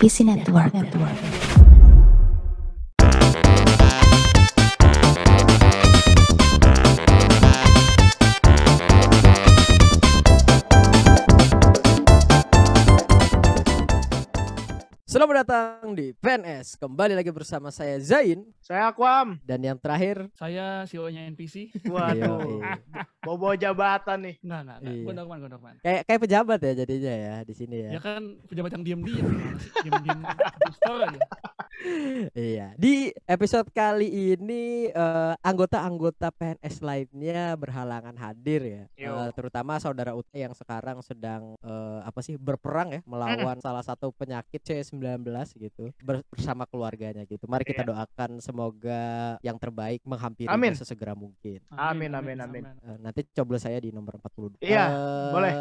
PC Network. Selamat datang di PNS. Kembali lagi bersama saya Zain Saya Aquam. dan yang terakhir Saya CEO-nya NPC. Waduh. Yoi. Bawa jabatan nih. Enggak, enggak, enggak. Iya. Gondokman, gondokman. kayak kayak pejabat ya jadinya ya di sini ya. Ya kan pejabat yang diam-diam. Diam-diam store aja. Iya. Di episode kali ini eh, anggota-anggota PNS lainnya berhalangan hadir ya. Yo. Eh, terutama saudara Ut yang sekarang sedang eh, apa sih berperang ya melawan salah satu penyakit C19 gitu ber- bersama keluarganya gitu. Mari kita Iya. doakan semoga yang terbaik menghampiri Amin. sesegera mungkin. Amin, amin, amin. Eh, nanti coblos saya di nomor 42. Iya, Eh, boleh.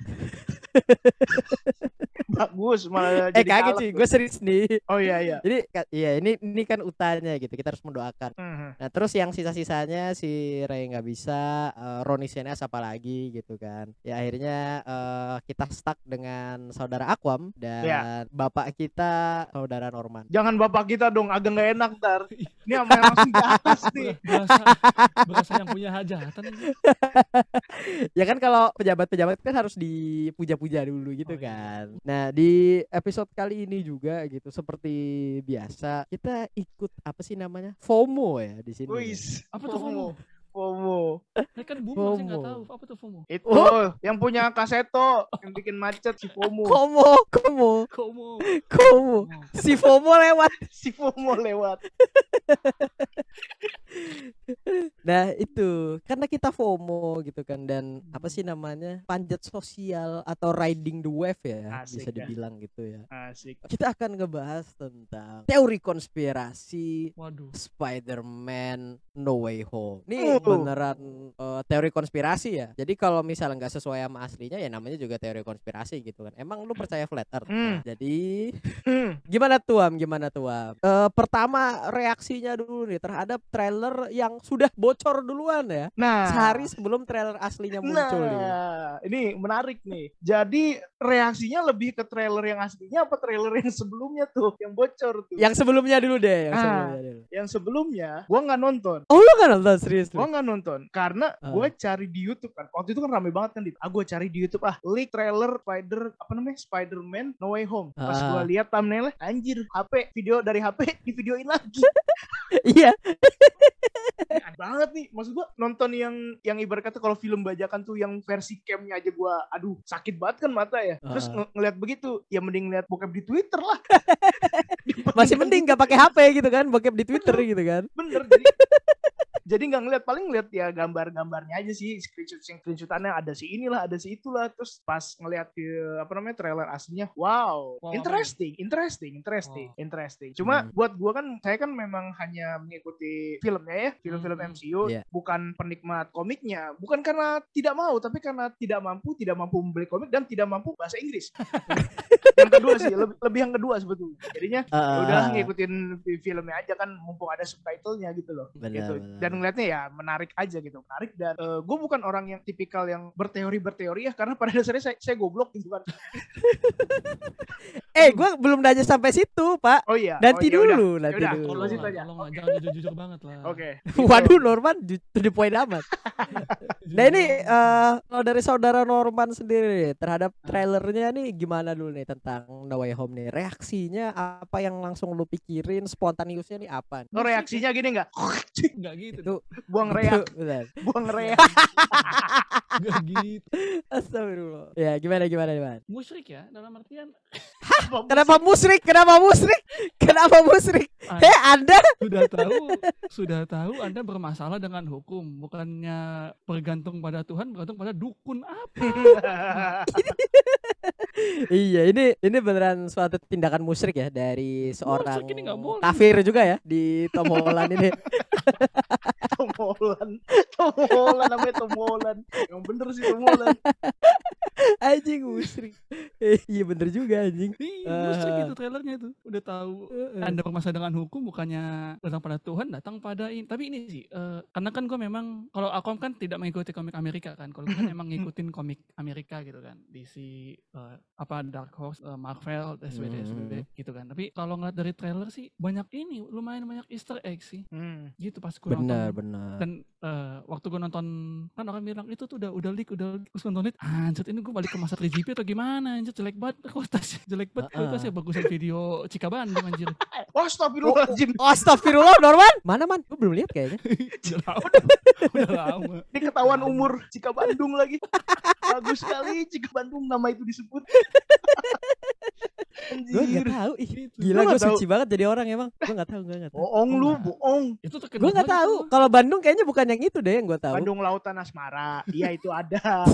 Bagus malah eh jadi kaget sih, gue serius nih. Oh iya iya. Jadi iya ini ini kan utanya gitu. Kita harus mendoakan. Mhm. Nah terus yang sisa-sisanya si Ray nggak bisa, uh, Roni Senes apa lagi gitu kan. Ya akhirnya eh, kita stuck dengan saudara Aquam dan Iya. bapak kita saudara Norman. Jangan bapak kita dong, agak nggak enak ntar. Ini sama yang langsung di atas nih. Berasa, berasa yang punya hajatan ya kan kalau pejabat-pejabat kan harus dipuja-puja dulu gitu Oh, iya. kan. Nah di episode kali ini juga gitu seperti biasa kita ikut apa sih namanya FOMO ya di sini. Wis. Apa tuh FOMO? FOMO. Saya kan boomer, saya nggak tahu. Apa tuh FOMO? Itu Oh. yang punya kaseto yang bikin macet si. FOMO, FOMO, FOMO. FOMO. FOMO. Si FOMO lewat. Si FOMO lewat. Nah itu karena kita FOMO gitu kan dan apa sih namanya panjat sosial atau riding the wave ya Asik bisa ya. dibilang gitu ya. Asik. Kita akan ngebahas tentang teori konspirasi Waduh. Spider-Man No Way Home. Ini Uh. beneran eh, teori konspirasi ya. Jadi kalau misalnya nggak sesuai sama aslinya ya namanya juga teori konspirasi gitu kan. Emang lu percaya flat earth? Hmm. Nah, jadi Hmm. gimana tuam? Gimana tuam? Eh pertama reaksinya dulu nih terhadap trailer yang sudah bocor duluan ya. Nah. Sehari sebelum trailer aslinya muncul nih. Nah, ini menarik nih. Jadi reaksinya lebih ke trailer yang aslinya apa trailer yang sebelumnya tuh, yang bocor tuh. Yang sebelumnya dulu deh, yang Ah. sebelumnya dulu. yang sebelumnya gua nggak nonton. Oh lu kan nonton serius lu? Gua nggak nonton karena Ah. gue cari di YouTube kan. Waktu itu kan rame banget kan di. Ah gue cari di YouTube ah leak trailer Spider apa namanya Spider-Man No Way Home. Pas Ah. gua lihat thumbnailnya anjir HP video dari HP di videoin lagi. Iya. Aneh banget nih. Maksud gua nonton yang yang ibarat kata kalau film bajakan tuh yang versi camnya aja gua aduh sakit banget kan mata ya. Terus Ah. ng- ngeliat begitu ya mending lihat bokep di Twitter lah. Masih mending nggak pakai HP gitu kan, bokep di Twitter gitu kan. bener jadi jadi nggak ngeliat paling ngeliat ya gambar-gambarnya aja sih screenshot screenshotannya ada si inilah ada si itulah. Terus pas ngeliat ke apa namanya trailer aslinya wow, Wow, interesting interesting interesting interesting. Cuma Hmm. buat gua kan saya kan memang hanya mengikuti filmnya ya film-film Hmm. MCU Iya. bukan penikmat komiknya. Bukan karena tidak mau tapi karena tidak mampu tidak mampu membeli komik dan tidak mampu bahasa Inggris. Yang kedua sih lebih, lebih yang kedua sebetulnya. Jadinya ya Ah, udah ngikutin fi- filmnya aja kan mumpung ada subtitlenya gitu loh. Benar, gitu. Benar. dan ngeliatnya ya menarik aja gitu menarik dan gue bukan orang yang tipikal yang berteori berteori ya karena pada dasarnya saya, saya goblok gitu kan Eh, gua belum nanya sampai situ, Pak. oh iya Nanti oh, iya, dulu, udah. nanti Yaudah, dulu. lah, aja tolong oke Jangan jujur-jujur banget lah. oke Waduh, Norman ju- to the point amat. Jujur Nah ini eh kalau dari saudara Norman sendiri nih, terhadap trailernya nih gimana dulu nih tentang No Way Home nih? Reaksinya apa yang langsung lu pikirin? Spontaniusnya nih apa? lo reaksinya gini nggak Enggak gitu. Itu buang reak. itu, buang reak Enggak gitu. Astagfirullah. Ya gimana gimana gimana? Musyrik ya dalam artian Kenapa musrik? Kenapa musrik? Kenapa musrik? Ah. Heh, Anda? sudah tahu sudah tahu Anda bermasalah dengan hukum, bukannya bergantung pada Tuhan, bergantung pada dukun apa? iya, ini ini beneran suatu tindakan musyrik ya dari seorang ini nggak boleh. kafir juga ya di Tom Holland ini. Tom Holland Tom Holland namanya Tom Holland yang bener sih Holland anjing musyrik. Eh, iya bener juga anjing. Iya, musik Eh. itu trailernya itu. Udah tahu Heeh. Anda bermasalah dengan hukum bukannya datang pada Tuhan, datang pada ini. Tapi ini sih, eh, karena kan gue memang kalau aku kan tidak mengikuti komik Amerika kan. Kalau kan emang ngikutin komik Amerika gitu kan. DC eh, apa Dark Horse, eh, Marvel, SWD Hmm. gitu kan. Tapi kalau ngeliat dari trailer sih banyak ini, lumayan banyak Easter egg sih. Hmm. Gitu pas gue Benar, nonton. benar. Dan eh, waktu gue nonton kan orang bilang itu tuh udah udah leak udah leak. terus nonton itu anjir ini gue balik ke masa 3GP atau gimana anjir jelek banget kualitasnya jelek banget kualitasnya bagusan video Cika Bandung anjir Oh, astagfirullahaladzim. Oh, Astagfirullah, Norman. Mana man? Gue belum lihat kayaknya. udah lama udah lama Ini ketahuan umur Cika Bandung lagi. Bagus sekali Cika Bandung nama itu disebut. Gue nggak Anjir. tahu. Ih, Itu. gila Lu gue tahu? suci banget jadi orang emang. Gue nggak tahu, gue nggak tahu. Bohong lu, bohong. itu terkenal Gue nggak banget tahu. Kalau Bandung kayaknya bukan yang itu deh yang gue tahu. Bandung Lautan Asmara. Iya itu ada.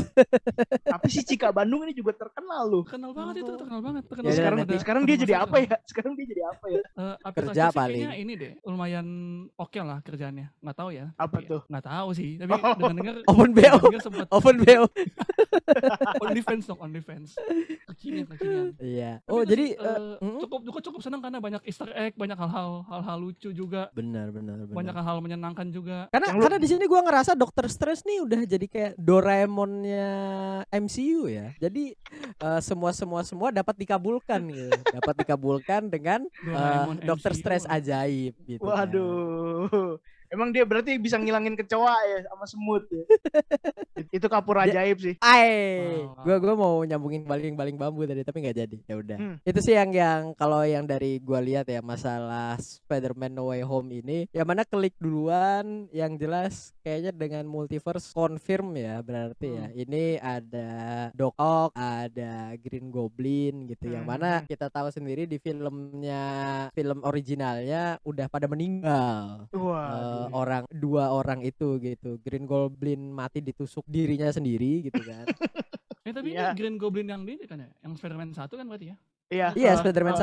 Tapi si Cika Bandung ini juga terkenal loh. terkenal banget itu terkenal banget terkenal Ya sekarang nanti- sekarang dia jadi apa ya? Sekarang dia jadi apa ya? Eh, Kerja paling. ini deh lumayan oke lah kerjaannya nggak tahu ya Apa tuh? nggak tahu sih tapi Oh. dengar dengar Open BO. Open BO. OnlyFans dong OnlyFans kekinian kekinian Iya. Oh, jadi eh, mm, cukup cukup cukup senang karena banyak Easter egg banyak hal-hal hal-hal lucu juga benar benar benar. banyak hal-hal menyenangkan juga Karena Yang karena di sini gua ngerasa Doctor Strange nih udah jadi kayak Doraemonnya MCU ya. Jadi eh, semua semua semua dapat dikabulkan gitu. dapat dikabulkan dengan eh, Doraemon Doctor MCU. Strange ajaib gitu. kan. Emang dia berarti bisa ngilangin kecoa ya sama semut ya. It- itu kapur ajaib sih. Ai, Wow, gua gua mau nyambungin baling-baling bambu tadi tapi nggak jadi. Ya udah. Hmm. Itu sih yang yang kalau yang dari gua lihat ya masalah Spider-Man No Way Home ini, yang mana klik duluan, yang jelas kayaknya dengan multiverse confirm ya berarti ya. Ini ada Doc Ock, ada Green Goblin gitu. Yang Hmm, mana hmm. kita tahu sendiri di filmnya film originalnya udah pada meninggal. Wah. Eh, orang dua orang itu gitu Green Goblin mati ditusuk dirinya sendiri gitu kan Eh tapi Iya. ini Green Goblin yang ini kan ya? Yang Spider-Man 1 kan berarti ya? Iya. iya Eh, Spider-Man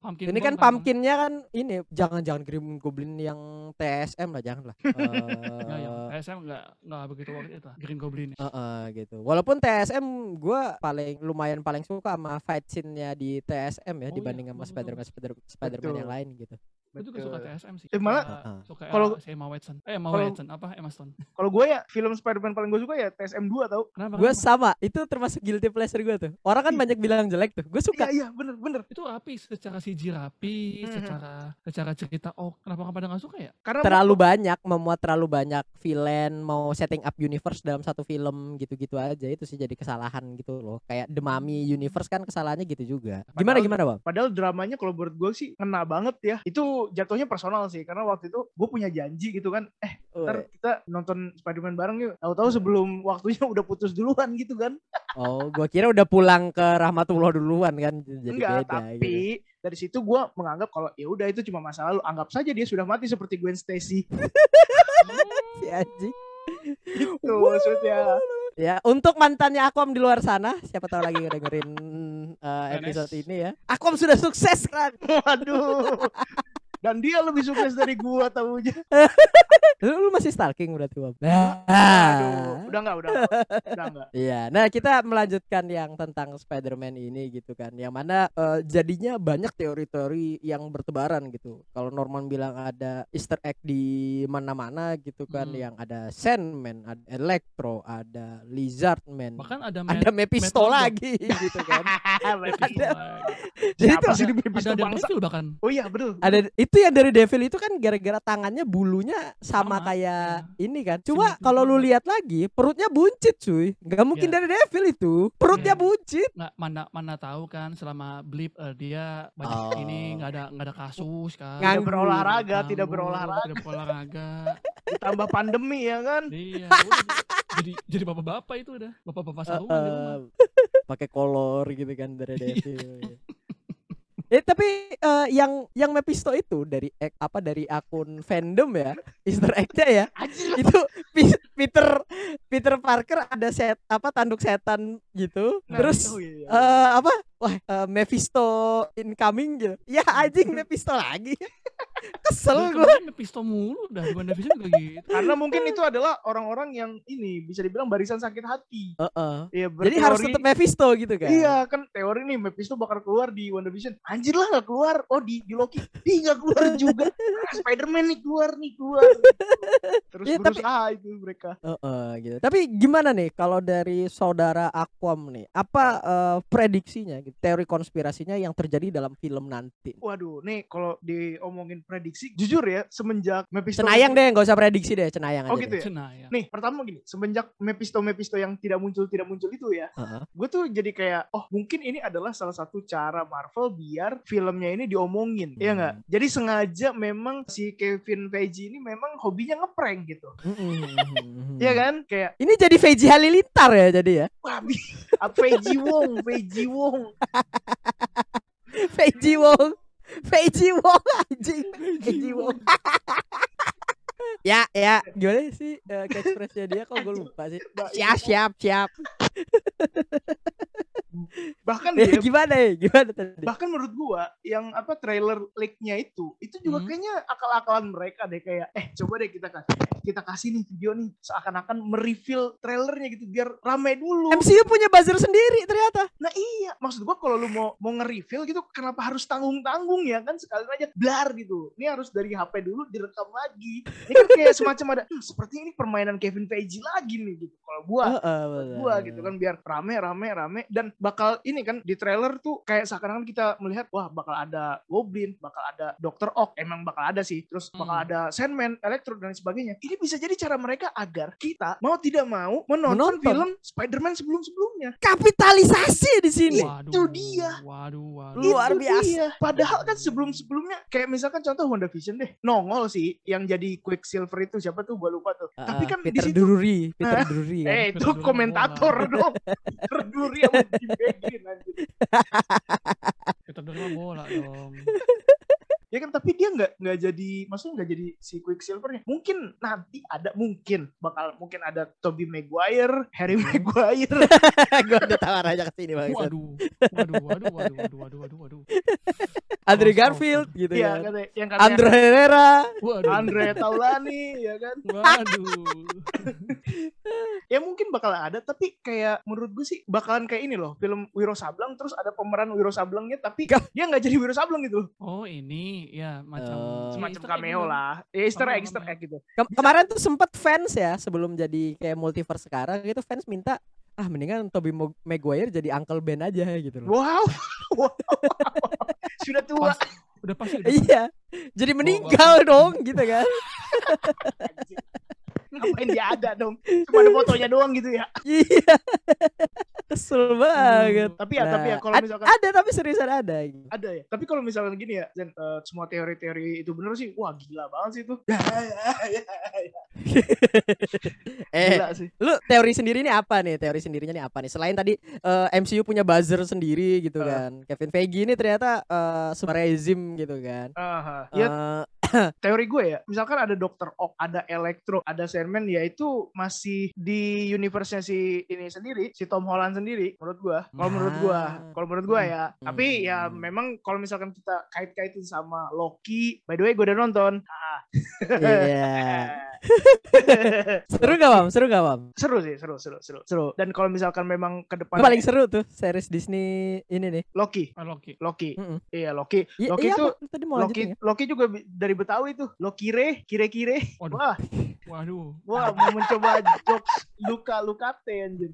pumpkin- ini kan kan? pumpkinnya kan ini jangan-jangan Green Goblin yang TSM lah jangan lah Ya, ya. Eh, TSM nggak nggak begitu worth it lah. Green Goblin. eh, eh, gitu walaupun TSM gua paling lumayan paling suka sama fight scene-nya di TSM ya Oh iya, dibanding sama bagus, Spider-Man Spider Spider-Man Betul. yang lain gitu Gue juga suka. TSM sih. Eh, malah- Suka- Heeh. suka Kalau- kalau si Emma Watson. Eh Emma kalau- Watson apa Emma Stone. Kalau gue ya film Spider-Man paling gue suka ya TSM 2 tau. Kenapa? gue sama itu termasuk guilty pleasure gue tuh orang kan Ih. banyak bilang jelek tuh gue suka Iya iya bener bener. itu rapi secara CG rapi, Mhm. secara secara cerita oh kenapa kamu pada nggak suka ya? Karena terlalu banyak memuat terlalu banyak villain mau setting up universe dalam satu film gitu-gitu aja itu sih jadi kesalahan gitu loh kayak The Mummy universe kan kesalahannya gitu juga gimana Padahal- gimana bang Padahal dramanya kalau menurut gue sih ngena banget ya. Itu jatuhnya personal sih karena waktu itu gue punya janji gitu kan. Eh ntar kita nonton Spider-Man bareng yuk. Tahu-tahu sebelum waktunya udah putus duluan gitu kan. oh gua kira udah pulang ke Rahmatullah duluan kan jadi Enggak, beda tapi gitu. dari situ gue menganggap kalau ya udah itu cuma masa lalu. Anggap saja dia sudah mati seperti Gwen Stacy. si anjing Tuh maksudnya. ya untuk mantannya Akom di luar sana siapa tahu lagi dengerin uh, PNS. episode ini ya Akom sudah sukses kan Waduh. Dan dia lebih sukses dari gua tahunya. lu, lu masih stalking berarti Bang Aduh, udah enggak, udah enggak. Udah enggak. Iya, nah kita melanjutkan yang tentang Spider-Man ini gitu kan, yang mana eh, jadinya banyak teori-teori yang bertebaran gitu. Kalau Norman bilang ada Easter egg di mana-mana gitu kan, Hmm. yang ada Sandman, ada Electro, ada Lizardman, Bahkan ada ada Mephisto lagi gitu kan. Mephisto Ada-. Jadi Siapa tuh sih di ada Mephisto ada bahkan. Oh iya, betul. ada itu yang dari Devil itu kan gara-gara tangannya bulunya sama, Sama, kayak iya. ini kan. Cuma kalau lu lihat lagi perutnya buncit cuy. Nggak mungkin Iya. dari Devil itu. Perutnya Iya. buncit. nggak mana mana tahu kan selama blip eh, dia banyak Oh. ini nggak ada nggak ada kasus kan. Tidak Nganggur. berolahraga, tidak Nganggur, berolahraga. Tidak berolahraga. Ditambah pandemi ya kan. iya. udah. jadi jadi bapak-bapak itu udah bapak-bapak sarungan di rumah. Eh, pakai kolor gitu kan dari Devil. Eh tapi eh, yang yang Mephisto itu dari ek- apa dari akun fandom ya Easter egg-nya ya itu Peter Peter Parker ada set apa tanduk setan gitu Nah, terus oh iya, eh apa wah eh, Mephisto incoming gitu ya anjing Mephisto lagi Kesel gue. Mephisto mulu dah di WandaVision juga gitu. Karena mungkin itu adalah orang-orang yang ini bisa dibilang barisan sakit hati. Heeh. Iya, Jadi harus tetap Mephisto gitu kan. Iya kan teori nih Mephisto bakal keluar di WandaVision. Anjir lah nggak keluar. Oh di di Loki. Ih nggak keluar juga. Ah, Spider-Man nih keluar nih keluar. Terus tapi- berusaha itu mereka. Heeh, gitu. Tapi gimana nih kalau dari saudara Aquam nih? Apa eh, prediksinya teori konspirasinya yang terjadi dalam film nanti? Waduh, nih kalau diomongin prediksi, jujur ya, semenjak Mephisto Cenayang deh, nggak usah prediksi deh, cenayang Oh aja. gitu deh. ya? Cena ya. Nih, pertama gini, semenjak Mephisto Mephisto yang tidak muncul tidak muncul itu ya, Heeh. gue tuh jadi kayak, oh mungkin ini adalah salah satu cara Marvel biar filmnya ini diomongin, Iya nggak? Hmm. Jadi sengaja memang si Kevin Feige ini memang hobinya ngeprank gitu, Mm-mm. Iya kan? Kayak, Ini jadi Feji Halilintar ya jadi ya. wah, ah, Feige Wong, Feige Wong, Feji Wong. Feji Wong anjing. Feji Wong. ya, ya, gimana sih uh, catchphrase-nya dia kok gue lupa sih. Siap, siap, siap. Bahkan Ya, dia gimana ya? Gimana tadi? bahkan menurut gua yang apa trailer leak-nya itu itu juga Hmm. kayaknya akal-akalan mereka deh kayak eh coba deh kita kasih kita kasih nih video nih seakan-akan mereveal trailernya gitu biar rame dulu MCU punya buzzer sendiri ternyata. nah iya maksud gua kalau lu mau mau nge-reveal gitu kenapa harus tanggung-tanggung ya kan sekalian aja blar gitu ini harus dari HP dulu direkam lagi ini kan kayak semacam ada "Hmm, seperti ini permainan Kevin Feige lagi nih gitu kalau gua Heeh, betul. gua gitu kan biar rame rame rame dan bakal ini kan di trailer tuh kayak seakan-akan kita melihat wah bakal ada Goblin bakal ada Dr. Ock emang bakal ada sih terus bakal Hmm. ada Sandman Electro dan sebagainya ini bisa jadi cara mereka agar kita mau tidak mau menonton, Menonton. film Spider-Man sebelum-sebelumnya Kapitalisasi di sini. Waduh, itu dia. Waduh, waduh. Luar Itu biasa. dia. padahal kan sebelum-sebelumnya kayak misalkan contoh WandaVision deh nongol sih yang jadi Quicksilver itu siapa tuh gua lupa tuh tapi Ah, kan di Peter situ Drury, Peter Drury kan. Eh Peter itu komentator dong. Terduri sama Jim Beglin anjir. Kita dulu bola dong. Ya kan tapi dia nggak nggak jadi maksudnya nggak jadi si Quicksilvernya. Mungkin nanti ada mungkin bakal mungkin ada Tobey Maguire, Harry Maguire. gue udah tawar aja ke sini bang. Waduh, waduh, waduh, waduh, waduh, waduh, waduh, waduh. Andre Oh, Garfield gitu Iya kan. kata yang katanya Andre Herrera. Waduh, Andre Taulani ya kan. waduh. Ya mungkin bakal ada tapi kayak menurut gue sih bakalan kayak ini loh film Wiro Sableng terus ada pemeran Wiro Sablengnya tapi Gak. dia nggak jadi Wiro Sableng gitu Oh ini, ya macam Oh. semacam egg cameo gitu. lah ya Easter egg Easter egg gitu Ke- kemarin tuh sempet fans ya sebelum jadi kayak multiverse sekarang gitu fans minta ah mendingan Tobey Mo- Maguire jadi Uncle Ben aja gitu loh. wow wow sudah tua Pas, udah pasti udah. Iya. Jadi meninggal dong gitu kan. Ngapain dia ada dong cuma ada fotonya doang gitu ya Iya. Kesel banget. tapi ya tapi ya Nah, kalau misalkan ada tapi seriusan ada. ada ya tapi kalau misalkan gini ya Zen, eh, semua teori-teori itu bener sih wah gila banget sih itu Eh, gila sih lu teori sendiri ini apa nih? Teori sendirinya nih apa nih? Selain tadi eh, MCU punya buzzer sendiri gitu Eh. kan. Kevin Feige ini ternyata eh sebuah rezim gitu kan. Aha. ya Eh, teori gue ya misalkan ada Dr. Ock ada Electro ada Sandman ya itu masih di universe-nya si ini sendiri si Tom Holland sendiri menurut gue kalau menurut gue Ah. kalau menurut gue ya Hmm. tapi ya memang kalau misalkan kita kait-kaitin sama Loki by the way gue udah nonton. Iya. Seru gak Bam? Seru gak Bam? seru sih seru seru seru Seru. dan kalau misalkan memang ke depan Paling seru tuh series Disney ini nih. Loki Ah, Loki. Loki iya Loki Iya, Loki iya itu tadi mau Loki ya? Loki juga bi- dari Betawi tuh Lokire kire kire Waduh. wah Waduh. wah mau mencoba jokes luka lukate anjir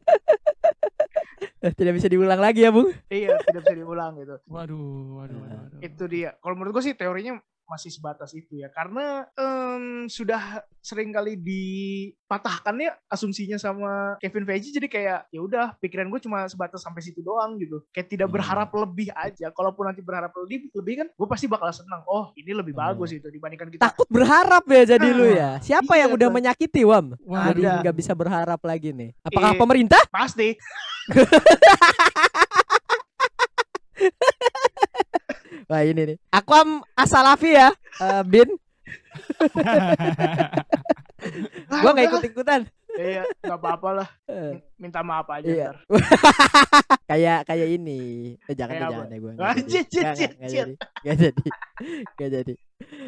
Eh, Tidak bisa diulang lagi ya, Bung. iya tidak bisa diulang gitu Waduh, waduh, waduh, waduh. itu dia kalau menurut gue sih teorinya masih sebatas itu ya karena em, sudah sering kali dipatahkan ya asumsinya sama Kevin Feige jadi kayak ya udah pikiran gue cuma sebatas sampai situ doang gitu kayak tidak Hmm. berharap lebih aja kalaupun nanti berharap lebih lebih kan gue pasti bakal senang oh ini lebih Hmm. bagus itu dibandingkan kita Takut berharap ya jadi lu ya. Siapa Iya, yang udah menyakiti, Wam? Wah, Jadi nggak bisa berharap lagi nih. Apakah Eh. pemerintah? pasti Wah ini nih. Aquam Asalafi ya, eh, Bin. Gua nggak ikut ikutan. Iya, nggak apa-apa lah. Eh, Minta maaf aja Iya. ntar. kayak kayak ini. Eh, jangan Kayak jangan deh gue. Cit, cit, cit. jadi. Gak jadi. Gak jadi.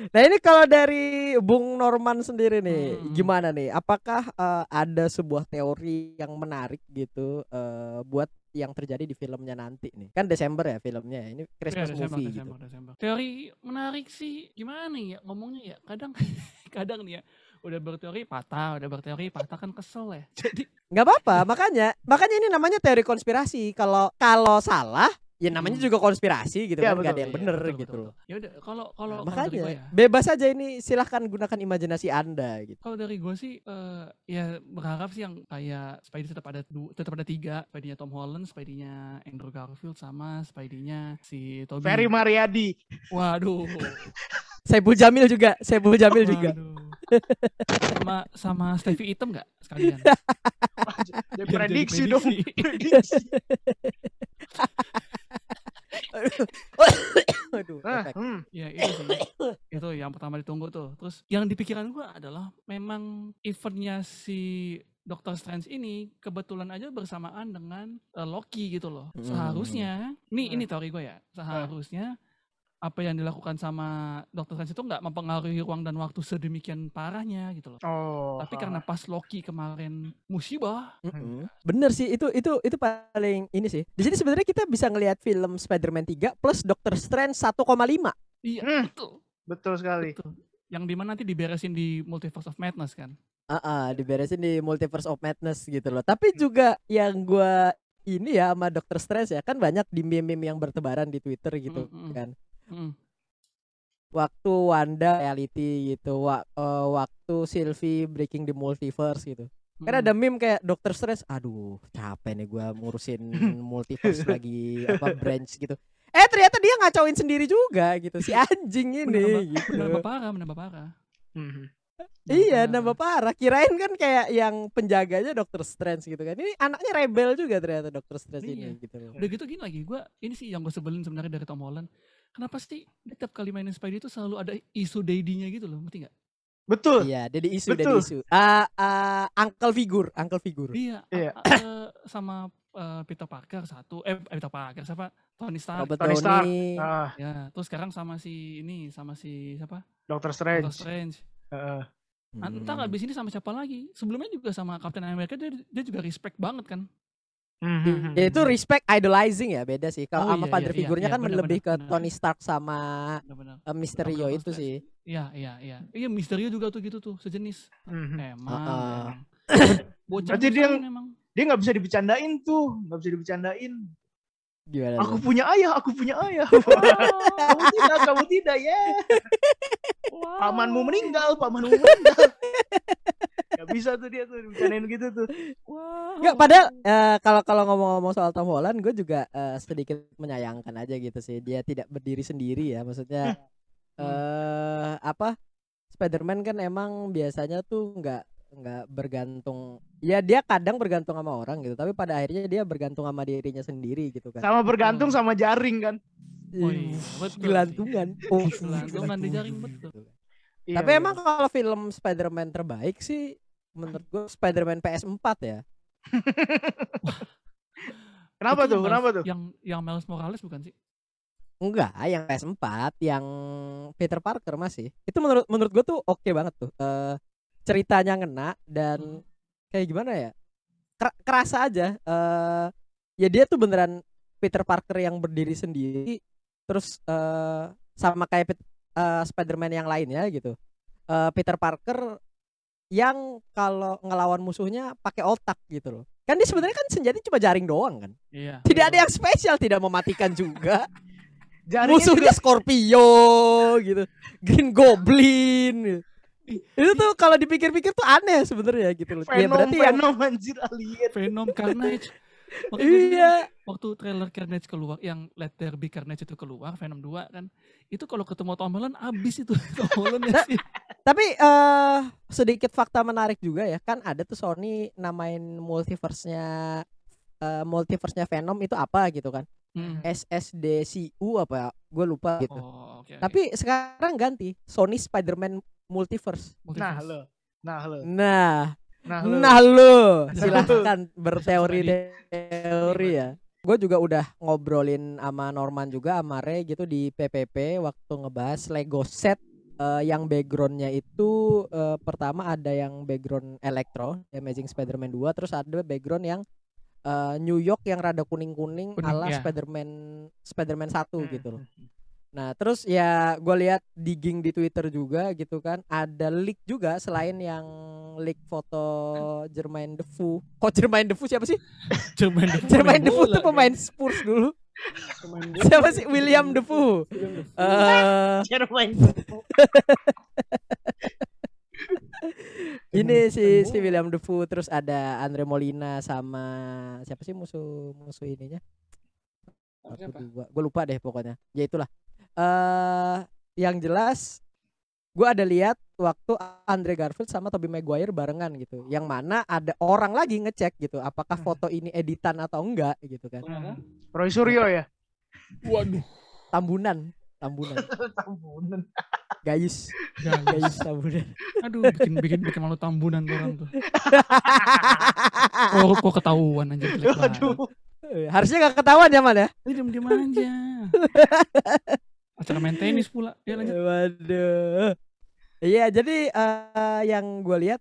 Nah ini kalau dari Bung Norman sendiri nih, Hmm. gimana nih? Apakah eh, ada sebuah teori yang menarik gitu eh, buat yang terjadi di filmnya nanti nih? Kan Desember ya filmnya. Ini Christmas Iya, Desember, movie gitu. Desember, Desember. Teori menarik sih gimana ya ngomongnya ya kadang kadang nih ya udah berteori patah udah berteori patah kan kesel ya jadi nggak apa-apa makanya makanya ini namanya teori konspirasi kalau kalau salah ya namanya Hmm. juga konspirasi gitu Iya, kan nggak ada betul, yang Iya, bener betul, gitu betul, loh betul. ya udah kalau kalau Nah, makanya ya bebas aja ini silahkan gunakan imajinasi anda gitu kalau dari gue sih eh, ya berharap sih yang kayak Spidey tetap ada tetap ada tiga Spidey-nya Tom Holland Spidey-nya Andrew Garfield sama Spidey-nya si Tobey Ferry Mariadi. waduh Saiful Jamil juga Saiful Jamil juga sama sama Stevie Item nggak sekalian Dia jadi prediksi dong. prediksi. Aduh, Nah, hmm. Ya itu sih itu yang pertama ditunggu tuh. Terus yang di pikiran gua adalah memang eventnya si Doctor Strange ini kebetulan aja bersamaan dengan eh, Loki gitu loh. Hmm. Seharusnya, nih Hmm. ini teori gue ya. Seharusnya apa yang dilakukan sama Doctor Strange itu nggak mempengaruhi ruang dan waktu sedemikian parahnya gitu loh. Oh. Tapi karena pas Loki kemarin musibah, Mm-mm. Bener sih itu itu itu paling ini sih. Di sini sebenarnya kita bisa ngelihat film Spider-Man 3 plus Doctor Strange 1,5. iya Hmm. betul. betul sekali. betul. Yang di mana nanti diberesin di Multiverse of Madness kan. Ah, ah, diberesin di Multiverse of Madness gitu loh. Tapi juga yang gua ini ya sama Doctor Strange ya kan banyak di meme-meme yang bertebaran di Twitter gitu Mm, mm, mm. kan. Mm. Waktu Wanda reality gitu, wa- eh, waktu Sylvie breaking the multiverse gitu. Kan Mm. ada meme kayak Doctor Strange, aduh capek nih gua ngurusin multiverse lagi apa branch gitu. Eh ternyata dia ngacauin sendiri juga gitu si anjing ini Menambah- gitu. menambah parah, menambah parah. Mhm. Iya nambah parah. Kirain kan kayak yang penjaganya Doctor Strange gitu kan. Ini anaknya rebel juga ternyata Doctor Strange Iya. ini gitu. Udah gitu gini lagi, gua ini sih yang gue sebelin sebenarnya dari Tom Holland. Kenapa sih dia tiap kali mainin Spidey itu selalu ada isu daddy-nya gitu loh, ngerti nggak? Betul. Iya, jadi isu, Betul. isu. Ah, ah, uncle figure, uncle figure. Iya, Iya. eh, sama eh, Peter Parker satu, eh eh, Peter Parker siapa? Tony Stark. Robert Tony Stark. Ah, Ya, terus sekarang sama si ini, sama si siapa? Doctor Doctor Strange. Strange. Heeh. Entah Hmm. abis ini sama siapa lagi? Sebelumnya juga sama Captain America dia, dia juga respect banget kan? Mhm. Ya itu respect idolizing ya beda sih. Kalau Oh, sama iya, father iya, iya, figurnya iya, kan benar, lebih ke benar, benar. Tony Stark sama Benar-benar. eh, Mysterio Benar, itu sih. Iya, iya, iya. Iya, Misterio juga tuh gitu tuh, sejenis. Mhm. Emang, Heeh. emang. Bocah Berarti dia emang. Dia nggak bisa dibicarain tuh, nggak bisa dibicarain. Gimana? Aku tuh? punya ayah, aku punya ayah. kamu tidak, kamu tidak ya. Wow. Pamanmu meninggal, pamanmu meninggal. Gak bisa tuh dia tuh dibicarain gitu tuh. Wow. Enggak, padahal eh, kalau kalau ngomong-ngomong soal Tom Holland, gue juga eh, sedikit menyayangkan aja gitu sih. Dia tidak berdiri sendiri ya, maksudnya eh apa? Spider-Man kan emang biasanya tuh nggak nggak bergantung. Ya dia kadang bergantung sama orang gitu, tapi pada akhirnya dia bergantung sama dirinya sendiri gitu kan. Sama bergantung Hmm. sama jaring kan. Oh iya, betul gelantungan. Oh, Gelantungan di jaring, betul. Iya, Tapi iya. emang kalau film Spider-Man terbaik sih menurut gue Spider-Man PS4 ya. Kenapa Itu tuh? yang Kenapa Miles- tuh? Yang yang Miles Morales bukan sih? Enggak, yang PS4 yang Peter Parker masih. Itu menurut menurut gue tuh oke banget tuh. Eh ceritanya ngena dan Hmm. kayak gimana ya? Ker- kerasa aja eh ya dia tuh beneran Peter Parker yang berdiri sendiri terus eh sama kayak eh, Spider-Man yang lainnya gitu. Eh Peter Parker yang kalau ngelawan musuhnya pakai otak gitu loh. Kan dia sebenarnya kan senjata cuma jaring doang kan. Iya. Tidak ada yang spesial, tidak mematikan juga. Jaringnya musuhnya Scorpio gitu Green Goblin gitu. itu tuh kalau dipikir-pikir tuh aneh sebenarnya gitu loh ya Venom, berarti yang Venom anjir alien. Venom Carnage. Bilang, iya waktu trailer Carnage keluar yang Let There Be Carnage itu keluar Venom 2 kan itu kalau ketemu Tom Holland abis itu Tom Holland ya sih tapi eh sedikit fakta menarik juga ya kan ada tuh Sony namain multiverse-nya eh, multiverse-nya Venom itu apa gitu kan Hmm. SSDCU apa gue lupa gitu oh oke oke. tapi sekarang ganti Sony Spider-Man Multiverse Nah Multiverse. lo. Nah lo. nah Nah, lu. Nah lu silahkan berteori teori ya. Gue juga udah ngobrolin sama Norman juga sama Ray gitu di PPP waktu ngebahas Lego set eh, yang backgroundnya itu eh, pertama ada yang background elektro Amazing Spider-Man 2 terus ada background yang eh, New York yang rada kuning-kuning Kuning, ala ya. Spider-Man Spider-Man 1 Hmm. gitu loh. Nah, terus ya gue lihat digging di Twitter juga gitu kan, ada leak juga selain yang leak foto Jermaine Defoe. Kok Jermaine Defoe siapa sih? Jermaine Defoe Jermaine main Defoe bola, tuh kan? pemain Spurs dulu. Siapa sih William Defoe? Eh Jermaine. ini si si William Defoe terus ada Andre Molina sama siapa sih musuh musuh ininya? Gue lupa deh pokoknya. Ya itulah. Eh yang jelas gue ada lihat waktu Andre Garfield sama Tobey Maguire barengan gitu. Yang mana ada orang lagi ngecek gitu apakah foto ini editan atau enggak gitu kan. Roy Suryo ya. Waduh. Tambunan, tambunan. Tambunan. Gayus, Jangan. gayus tambunan. Aduh, bikin bikin bikin malu tambunan tuh orang tuh. Kok kok ketahuan aja jelek. Aduh. Eh, Harusnya gak ketahuan ya man ya. Ini diem diem aja. Acara main tenis pula. Ya lanjut. Waduh. Iya, jadi eh, yang gue lihat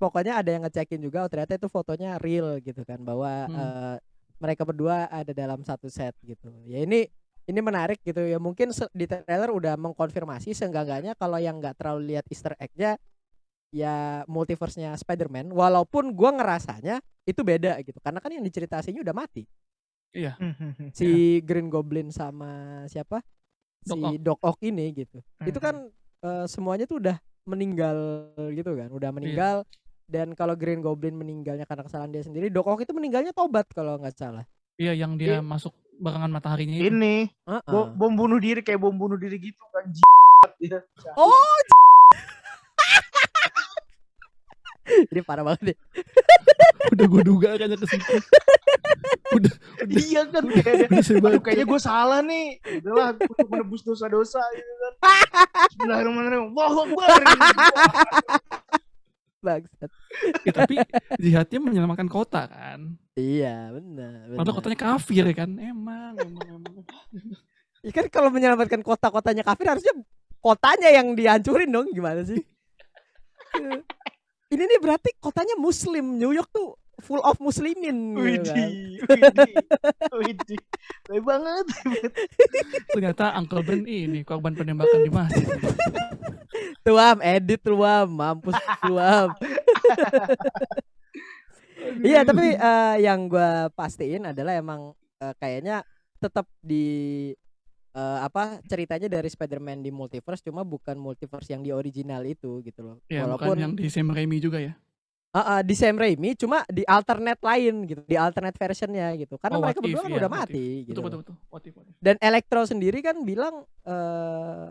pokoknya ada yang ngecekin juga oh, ternyata itu fotonya real gitu kan bahwa Hmm. eh, mereka berdua ada dalam satu set gitu. Ya ini ini menarik gitu ya. Mungkin se- di trailer udah mengkonfirmasi seenggak-enggaknya kalau yang nggak terlalu lihat Easter egg-nya ya multiverse-nya Spider-Man walaupun gua ngerasanya itu beda gitu. Karena kan yang diceritasinya udah mati. Iya. Si Green Goblin sama siapa? Doc si Ock. Doc Ock ini gitu itu Mhm. kan eh, semuanya tuh udah meninggal gitu kan udah meninggal dan kalau Green Goblin meninggalnya karena kesalahan dia sendiri Doc Ock itu meninggalnya tobat kalau nggak salah Iya yang dia Iya. masuk barengan mataharinya. Ini Heeh. bo- bom bunuh diri kayak bom bunuh diri gitu kan. Iya. oh ini parah banget deh Udah gue duga kayaknya ke situ. Udah Iya kan udah saya Aduh baca. kayaknya gue salah nih Udahlah untuk menebus dosa-dosa gitu kan Bismillahirrahmanirrahim Allahu Akbar bangsat Ya, tapi jihadnya menyelamatkan kota kan. iya benar Padahal kotanya kafir ya kan. Emang emang emang. Ya kan kalau menyelamatkan kota-kotanya kafir harusnya kotanya yang dihancurin dong gimana sih ini nih berarti kotanya muslim New York tuh full of muslimin gitu kan. Widih Widih Widih Baik banget Ternyata Uncle Ben ini korban penembakan di masjid. Tuam, edit tuam, mampus tuam. Iya, tapi eh, yang gua pastiin adalah emang eh, kayaknya tetap di eh, apa ceritanya dari Spider-Man di multiverse cuma bukan multiverse yang di original itu gitu loh. Ya, bukan Walaupun yang di Sam Raimi juga ya. eh, eh, di Sam Raimi cuma di alternate lain gitu, di alternate versionnya gitu. Karena Oh, mereka if, berdua kan iya, udah what if. mati gitu. Betul betul betul. What if, what if. Dan Electro sendiri kan bilang eh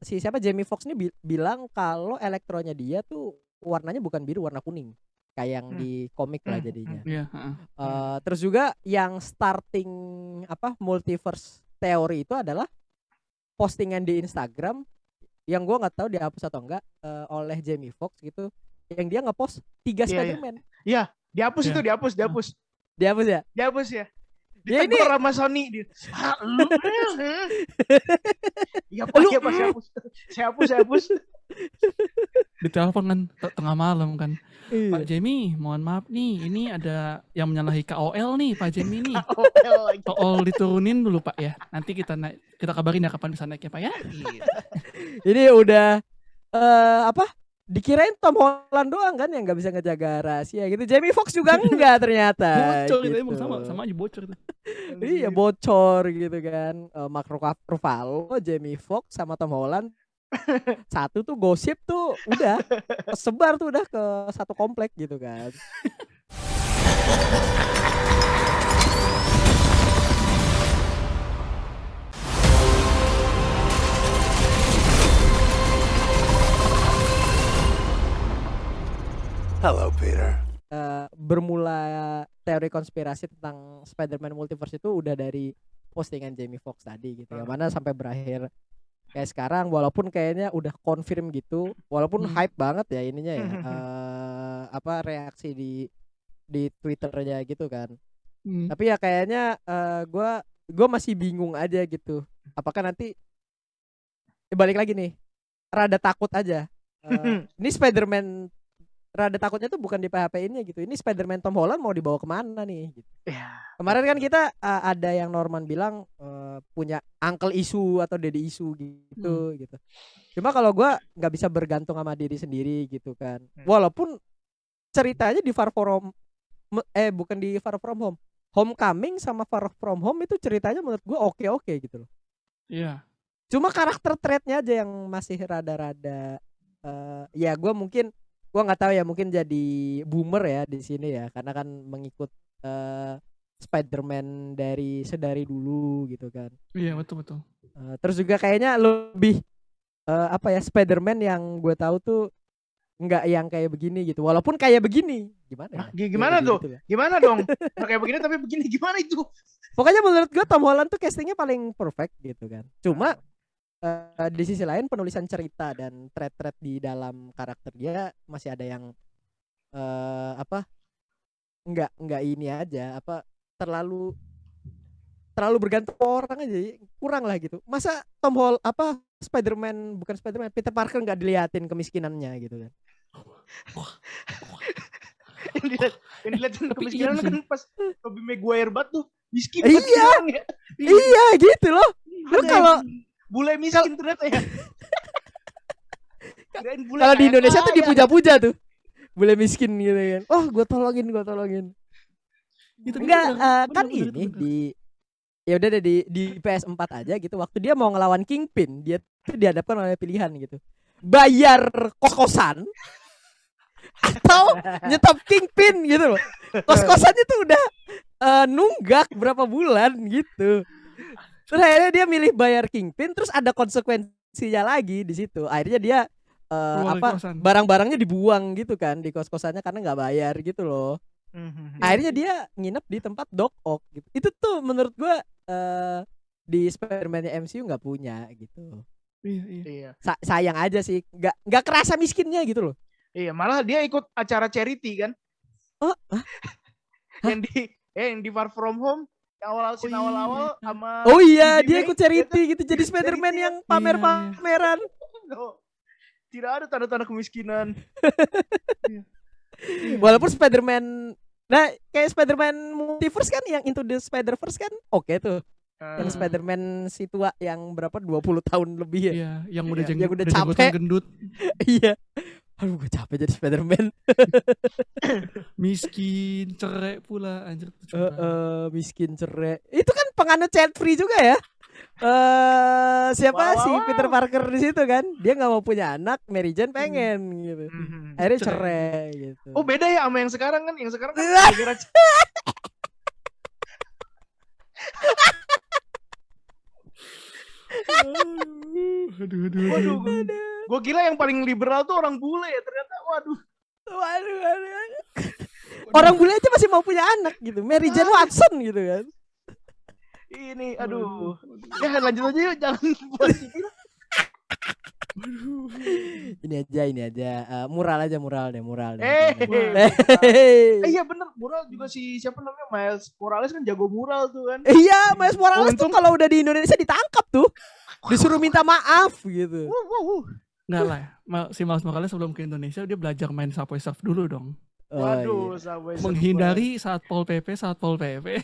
si siapa Jamie Foxx ini bi- bilang kalau elektronya dia tuh warnanya bukan biru, warna kuning. Kayak yang Hmm. di komik lah Hmm, jadinya. Iya, heeh. Eh, terus juga yang starting apa multiverse teori itu adalah postingan di Instagram yang gua nggak tahu dihapus atau enggak eh, oleh Jamie Foxx gitu. Yang dia ngepost tiga Iya, iya. Spider-Man. Dihapus Ya. itu dihapus Dihapus Dihapus ya? Dihapus ya Ya, ini- sama Sony dia, "Ah, lu Iya pak, Lu- iya pak, saya hapus Saya hapus, saya hapus Ditelepon kan te- tengah malam kan. Iya. Pak Jamie, mohon maaf nih, ini ada yang menyalahi KOL nih, Pak Jamie nih. Lagi. Tolong diturunin dulu Pak ya. Nanti kita naik, kita kabarin ya kapan bisa naik ya Pak ya. Gitu. Ini udah eh apa? Dikirain Tom Holland doang kan yang nggak bisa ngejaga rahasia gitu. Jamie Foxx juga enggak ternyata. Bocor itu gitu. emang sama, sama aja bocor itu. Iya bocor gitu kan. Eh, Mark Ruffalo, Jamie Foxx sama Tom Holland. Satu tuh gosip tuh udah sebar tuh udah ke satu komplek gitu kan. Hello, Peter. Eh, bermula teori konspirasi tentang Spider-Man multiverse itu udah dari postingan Jamie Foxx tadi gitu. Yang mana sampai berakhir kayak sekarang walaupun kayaknya udah confirm gitu walaupun Hmm. hype banget ya ininya ya eh, apa reaksi di di twitternya gitu kan. Hmm. tapi ya kayaknya eh, gua gua masih bingung aja gitu. Apakah nanti ya balik lagi nih rada takut aja. Eh, ini Spider-Man rada takutnya tuh bukan di PHP ini gitu ini Spider-Man Tom Holland mau dibawa ke mana nih gitu. Ya. kemarin kan kita eh, ada yang Norman bilang eh, punya uncle isu atau daddy isu gitu gitu cuma kalau gua nggak bisa bergantung sama diri sendiri gitu kan Hmm. walaupun ceritanya di Far From eh bukan di Far From Home Homecoming sama Far From Home itu ceritanya menurut gua oke oke gitu loh Iya. cuma karakter trait-nya aja yang masih rada-rada eh ya gua mungkin gua nggak tahu ya mungkin jadi boomer ya di sini ya karena kan mengikut eh Spider-Man dari sedari dulu gitu kan Iya, betul betul. Eh, terus juga kayaknya lebih eh, apa ya Spider-Man yang gue tahu tuh nggak yang kayak begini gitu walaupun kayak begini gimana ya? Ya, gimana tuh? gitu lah. Gimana dong? Nggak kayak begini tapi begini gimana itu? pokoknya menurut gue Tom Holland tuh castingnya paling perfect gitu kan cuma eh, di sisi lain penulisan cerita dan thread-thread di dalam karakter dia masih ada yang eh apa nggak nggak ini aja apa terlalu terlalu bergantung orang aja kurang lah gitu masa Tom Hol apa Spider-Man bukan Spider-Man Peter Parker nggak diliatin kemiskinannya gitu kan yang dilihat yang dilihat kemiskinan iya sih. kan pas Tobey Maguire tuh miskin Iya. ya. iya gitu loh Lu Ada kalau- bule miskin ternyata ya. Bule kalau di Indonesia tuh dipuja-puja tuh. Boleh miskin gitu kan. Oh gue tolongin gue tolongin. Itu enggak bener, eh, bener, kan bener, ini bener. di ya udah deh di di PS4 aja gitu. Waktu dia mau ngelawan Kingpin dia tuh dihadapkan oleh pilihan gitu. Bayar kos-kosan atau nyetop Kingpin gitu loh. Kos-kosannya tuh udah eh, nunggak berapa bulan gitu terus akhirnya dia milih bayar Kingpin terus ada konsekuensinya lagi di situ akhirnya dia Keluar dari apa barang-barangnya dibuang gitu kan di kos-kosannya karena nggak bayar gitu loh Mhm. akhirnya dia nginep di tempat Doc Ock gitu. Itu tuh menurut gua eh di Spider-Man MCU nggak punya gitu. Iya, iya. Iya. Sa- sayang aja sih, nggak nggak kerasa miskinnya gitu loh. Iya, malah dia ikut acara charity kan. Oh, hah? yang di eh, yang di Far From Home yang awal scene iya. awal-awal sama Oh iya, Jimmy dia ikut charity gitu jadi Spider-Man yang iya. pamer-pameran. No. Tidak ada tanda-tanda kemiskinan. Walaupun Spider-Man Nah, kayak Spider-Man Multiverse kan yang Into the Spider-Verse kan oke tuh. Yang Hmm. Spider-Man si tua yang berapa 20 tahun lebih ya. Iya, yang udah Iya, jeng yang udah capek. gendut, Iya. Aduh, gue capek jadi Spider-Man. miskin, cerai pula anjir Eh, curang. eh, miskin cerai. Itu kan penganut child free juga ya. Eh siapa Wow, si wow. Peter Parker di situ kan? Dia nggak mau punya anak, Mary Jane pengen gitu. Mhm. Akhirnya Cerai. cerai gitu. Oh beda ya sama yang sekarang kan? Yang sekarang kan. aduh, aduh, aduh, Waduh, aduh. gue kira yang paling liberal tuh orang bule ya ternyata. Waduh. Waduh, waduh. Orang bule aja masih mau punya anak gitu. Mary Jane Watson gitu kan. Ini aduh. Ya lanjut aja yuk jangan. Ini aja, ini aja. Eh, mural aja, mural deh, mural deh. Eh. Eh iya bener mural juga si siapa namanya Miles Morales kan jago mural tuh kan. Iya, Miles Morales tuh Untung- kalau udah di Indonesia ditangkap tuh. Disuruh minta maaf gitu. Wuh, wuh, wuh. Nggak lah, si Miles Morales sebelum ke Indonesia dia belajar main Subway Surf dulu dong. Oh, Waduh, iya. Menghindari saat Pol PP, saat Pol PP.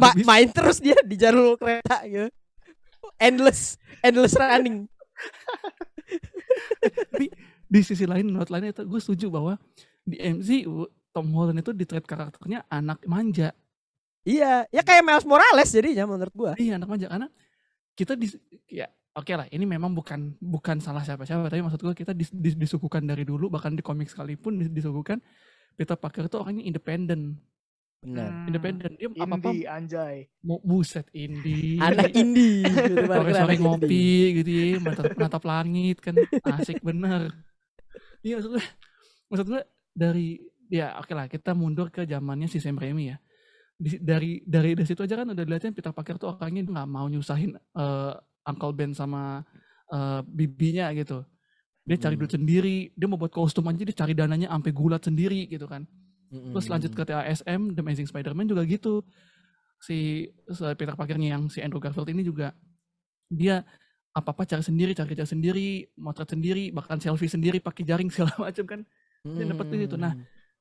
Ma- main terus dia di jalur kereta gitu. Endless, endless running. di sisi lain, menurut lain itu gue setuju bahwa di MCU Tom Holland itu di trade karakternya anak manja. Iya, ya kayak Miles Morales jadinya menurut gua. Iya anak manja karena kita di ya oke lah ini memang bukan bukan salah siapa-siapa tapi maksud gue kita dis, dis- disuguhkan dari dulu bahkan di komik sekalipun dis- disuguhkan Peter Parker itu orangnya independen Benar. Hmm, independen dia apa apa Indie anjay. mau buset indie Anak indie gitu, sore-sore ngopi gitu ya menatap, menatap langit kan asik bener iya maksud gue maksud gue dari ya oke lah kita mundur ke zamannya si Sam Raimi ya Di- dari dari dari situ aja kan udah dilihatin Peter Parker tuh orangnya nggak mau nyusahin eh, Uncle Ben sama eh, bibinya gitu. Dia cari Hmm. duit sendiri, dia mau buat kostum aja dia cari dananya sampai gulat sendiri gitu kan. Terus lanjut ke TASM, The Amazing Spider-Man juga gitu. Si, si Peter Parkernya yang si Andrew Garfield ini juga dia apa-apa cari sendiri, cari cari sendiri, motret sendiri, bahkan selfie sendiri pakai jaring segala macam kan. dia dapet di situ. Nah,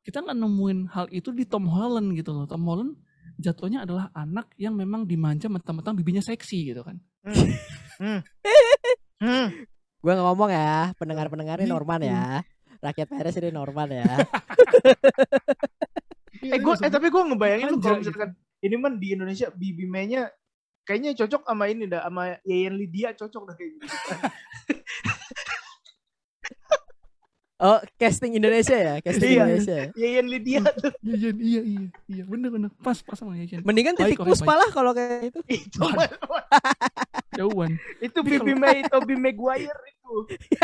Kita nggak nemuin hal itu di Tom Holland gitu loh. Tom Holland jatuhnya adalah anak yang memang dimanja mentang-mentang bibinya seksi gitu kan. Hmm. Hmm. Hmm. gue nggak ngomong ya pendengar-pendengar ini Gitu. Norman ya rakyat Paris ini Norman ya Eh gue eh tapi gue ngebayangin lu Manja kalau misalkan ini man di Indonesia Bibi Mei-nya kayaknya cocok sama ini dah sama Yayan Lydia cocok dah kayak gitu. oh casting Indonesia ya casting Iya. Indonesia ya? Yayan Lydia tuh Iya, iya, iya, iya, iya, bener bener pas pas sama Yayan. mendingan titik puspa lah kalau kayak itu itu. Jauhan. itu Tapi Bibi Mei Tobey Maguire itu.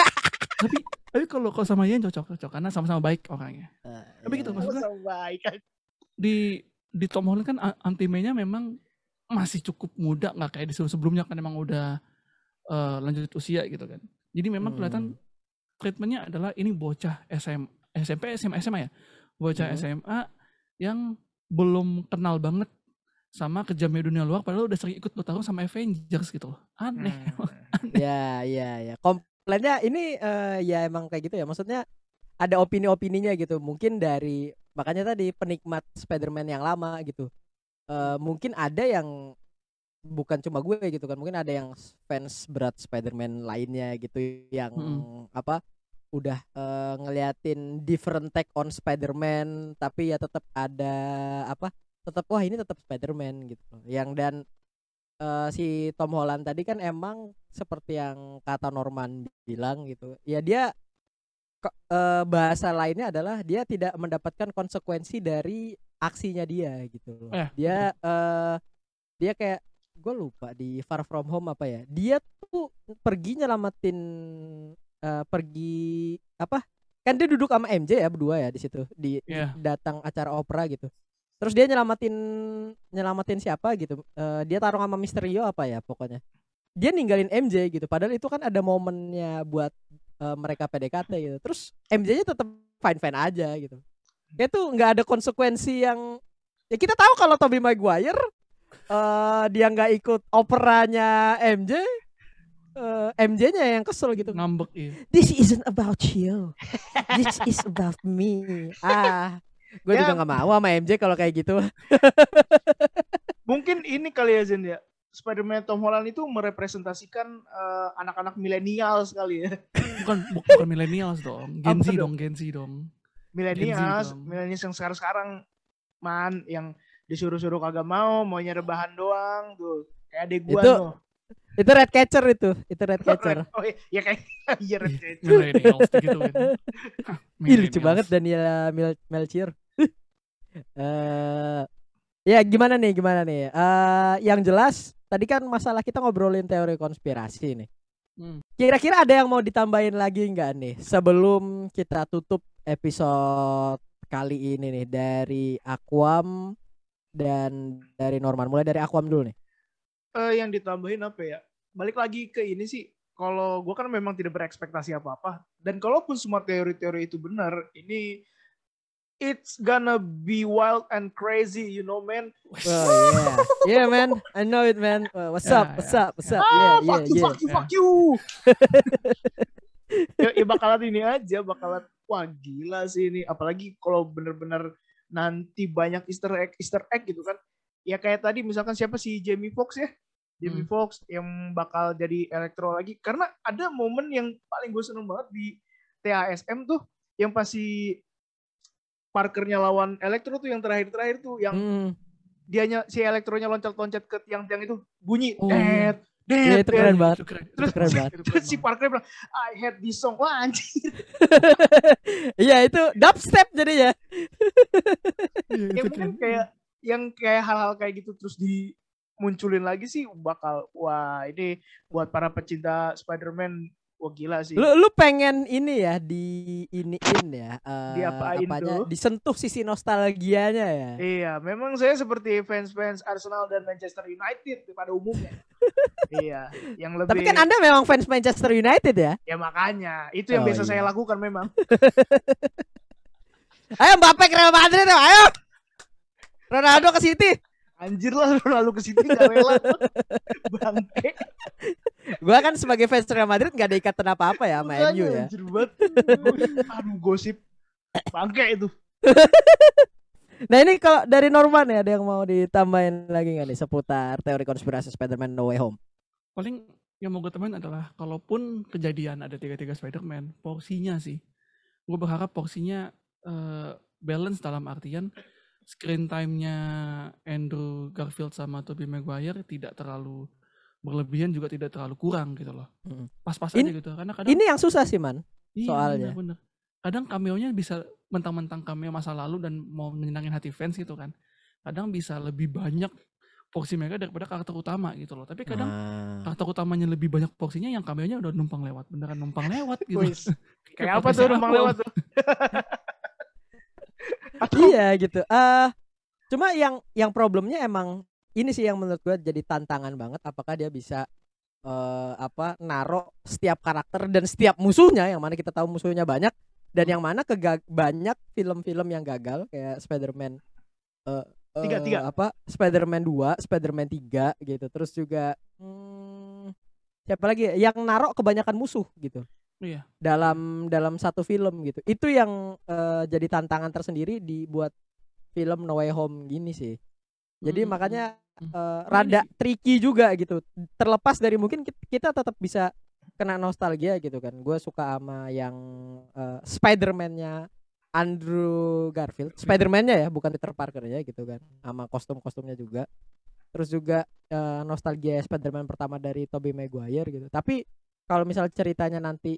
tapi tapi kalau kalau sama Yayan cocok cocok karena sama-sama baik orangnya. Eh, Tapi iya. gitu, maksud gua- Sama baik kan. Di di Tom Holland kan a- anti-nya memang masih cukup muda nggak kayak di sebelumnya kan emang udah eh, lanjut usia gitu kan. Jadi memang kelihatan Hmm. treatmentnya adalah ini bocah SM, SMP, SMA, SMA ya, bocah Hmm. SMA yang belum kenal banget sama kejamnya dunia luar, padahal udah sering ikut bertarung sama Avengers gitu loh. Aneh. Hmm. ya ya ya komplainnya ini eh, ya emang kayak gitu ya maksudnya ada opini-opininya gitu mungkin dari makanya tadi penikmat Spider-Man yang lama gitu Eh, mungkin ada yang bukan cuma gue gitu kan mungkin ada yang fans berat Spider-Man lainnya gitu yang Mm-mm. apa udah eh, ngeliatin different take on Spider-Man tapi ya tetap ada apa tetap wah ini tetap Spider-Man gitu yang dan eh, si Tom Holland tadi kan emang seperti yang kata Norman bilang gitu. Ya dia ke- eh, bahasa lainnya adalah dia tidak mendapatkan konsekuensi dari aksinya dia gitu loh. Eh, dia eh dia kayak gue lupa di Far From Home apa ya. Dia tuh pergi nyelamatin eh, pergi apa kan dia duduk sama MJ ya berdua ya di situ di Iya. datang acara opera gitu terus dia nyelamatin nyelamatin siapa gitu. Eh, dia tarung sama Misterio apa ya pokoknya. Dia ninggalin MJ gitu. Padahal itu kan ada momennya buat eh, mereka PDKT gitu. Terus MJ-nya tetap fine fine aja gitu. Dia tuh nggak ada konsekuensi yang ya kita tahu kalau Tobey Maguire eh dia nggak ikut operanya MJ eh, MJ-nya yang kesel gitu. Ngambek iya. this isn't about you. This is about me. Ah gue Ya. juga nggak mau sama MJ kalau kayak gitu Mungkin ini kali ya Zen ya. Spider-Man Tom Holland itu merepresentasikan eh, anak-anak milenial sekali ya. Bukan bu- bukan millennials dong, Gen Z dong? dong, Gen Z dong. Milenials, dong. milenials yang sekarang-sekarang man yang disuruh-suruh kagak mau, maunya rebahan doang tuh. Kayak adek gua Itu tuh. Itu red catcher itu itu red catcher Oh iya, ya kayak iya Red Catcher. Millennials gitu kan. Ih, lucu banget Daniela Mel Melchior eh ya gimana nih gimana nih eh yang jelas tadi kan masalah kita ngobrolin teori konspirasi nih Hmm. Kira-kira ada yang mau ditambahin lagi nggak nih sebelum kita tutup episode kali ini nih dari Aquam dan dari Norman. Mulai dari Aquam dulu nih. Eh, yang ditambahin apa ya? Balik lagi ke ini sih. Kalau gua kan memang tidak berekspektasi apa-apa. Dan kalaupun semua teori-teori itu benar, ini it's gonna be wild and crazy, you know, man. Oh yeah, yeah man, I know it man. Uh, what's up, what's up, what's up? Ah, Yeah, fuck yeah, you, yeah. fuck you, fuck you. ya, ya bakalan ini aja, bakalan wah gila sih ini. Apalagi kalau bener-bener nanti banyak Easter egg, Easter egg gitu kan. Ya kayak tadi misalkan siapa si Jamie Foxx ya? Jamie Hmm. Foxx yang bakal jadi elektro lagi. Karena ada momen yang paling gue seneng banget di TASM tuh yang pasti Parkernya lawan Elektro tuh yang terakhir-terakhir tuh yang Hmm, dianya si Elektronya loncat-loncat ke tiang-tiang itu bunyi Oh, dead, Iya, dead, itu dead. keren banget. Itu keren, itu Terus, keren banget. terus si banget. Parker bilang, I hate this song. Wah anjir. Iya itu dubstep jadinya. Iya, Ya itu mungkin kayak yang kayak hal-hal kayak gitu terus dimunculin lagi sih bakal wah ini buat para pecinta Spider-Man wah gila sih. Lu lu pengen ini ya di iniin ya eh, Diapain apanya tuh? disentuh sisi nostalgianya ya. Iya, memang saya seperti fans-fans Arsenal dan Manchester United pada umumnya. iya, yang lebih Tapi kan Anda memang fans Manchester United ya. ya makanya itu yang Oh, biasa iya. saya lakukan memang. Ayo Mbappe ke Real Madrid ayo. Ronaldo ke City. Anjir lah lalu ke situ gak rela. Bangke. Gua kan sebagai fans Real Madrid nggak ada ikatan apa-apa ya sama MU ya. Anjir banget. Aduh gosip. Bangke itu. Nah ini kalau dari Norman ya ada yang mau ditambahin lagi nggak nih seputar teori konspirasi Spider-Man No Way Home? Paling yang mau gue temuin adalah kalaupun kejadian ada tiga-tiga Spider-Man, porsinya sih. Gue berharap porsinya eh, balance dalam artian screen time-nya Andrew Garfield sama Tobey Maguire tidak terlalu berlebihan juga tidak terlalu kurang gitu loh. Pas-pas aja gitu. Karena kadang Ini yang susah sih man. Iya, soalnya. bener-bener. Kadang cameo-nya bisa mentang-mentang cameo masa lalu dan mau menyenangin hati fans gitu kan. Kadang bisa lebih banyak porsi mereka daripada karakter utama gitu loh. Tapi kadang Nah. karakter utamanya lebih banyak porsinya yang cameo-nya udah numpang lewat. Beneran numpang lewat gitu. Wis. Kayak apa tuh numpang lewat tuh? Atau Iya gitu. Eh cuma yang yang problemnya emang ini sih yang menurut gue jadi tantangan banget apakah dia bisa eh apa naro setiap karakter dan setiap musuhnya yang mana kita tahu musuhnya banyak dan yang mana kega- banyak film-film yang gagal kayak Spider-Man eh Tiga, eh, tiga. apa Spider-Man 2, Spider-Man 3 gitu. Terus juga hmm, siapa lagi ya? yang naro kebanyakan musuh gitu Iya. dalam dalam satu film gitu. Itu yang eh, jadi tantangan tersendiri dibuat film No Way Home gini sih. Jadi Hmm. makanya Hmm. ini rada tricky juga gitu. Terlepas dari mungkin kit- kita tetap bisa kena nostalgia gitu kan. Gue suka sama yang eh, Spider-Man-nya Andrew Garfield. Spider-Man-nya ya, bukan Peter Parker ya gitu kan. Sama kostum-kostumnya juga. Terus juga eh, nostalgia Spider-Man pertama dari Tobey Maguire gitu. Tapi kalau misal ceritanya nanti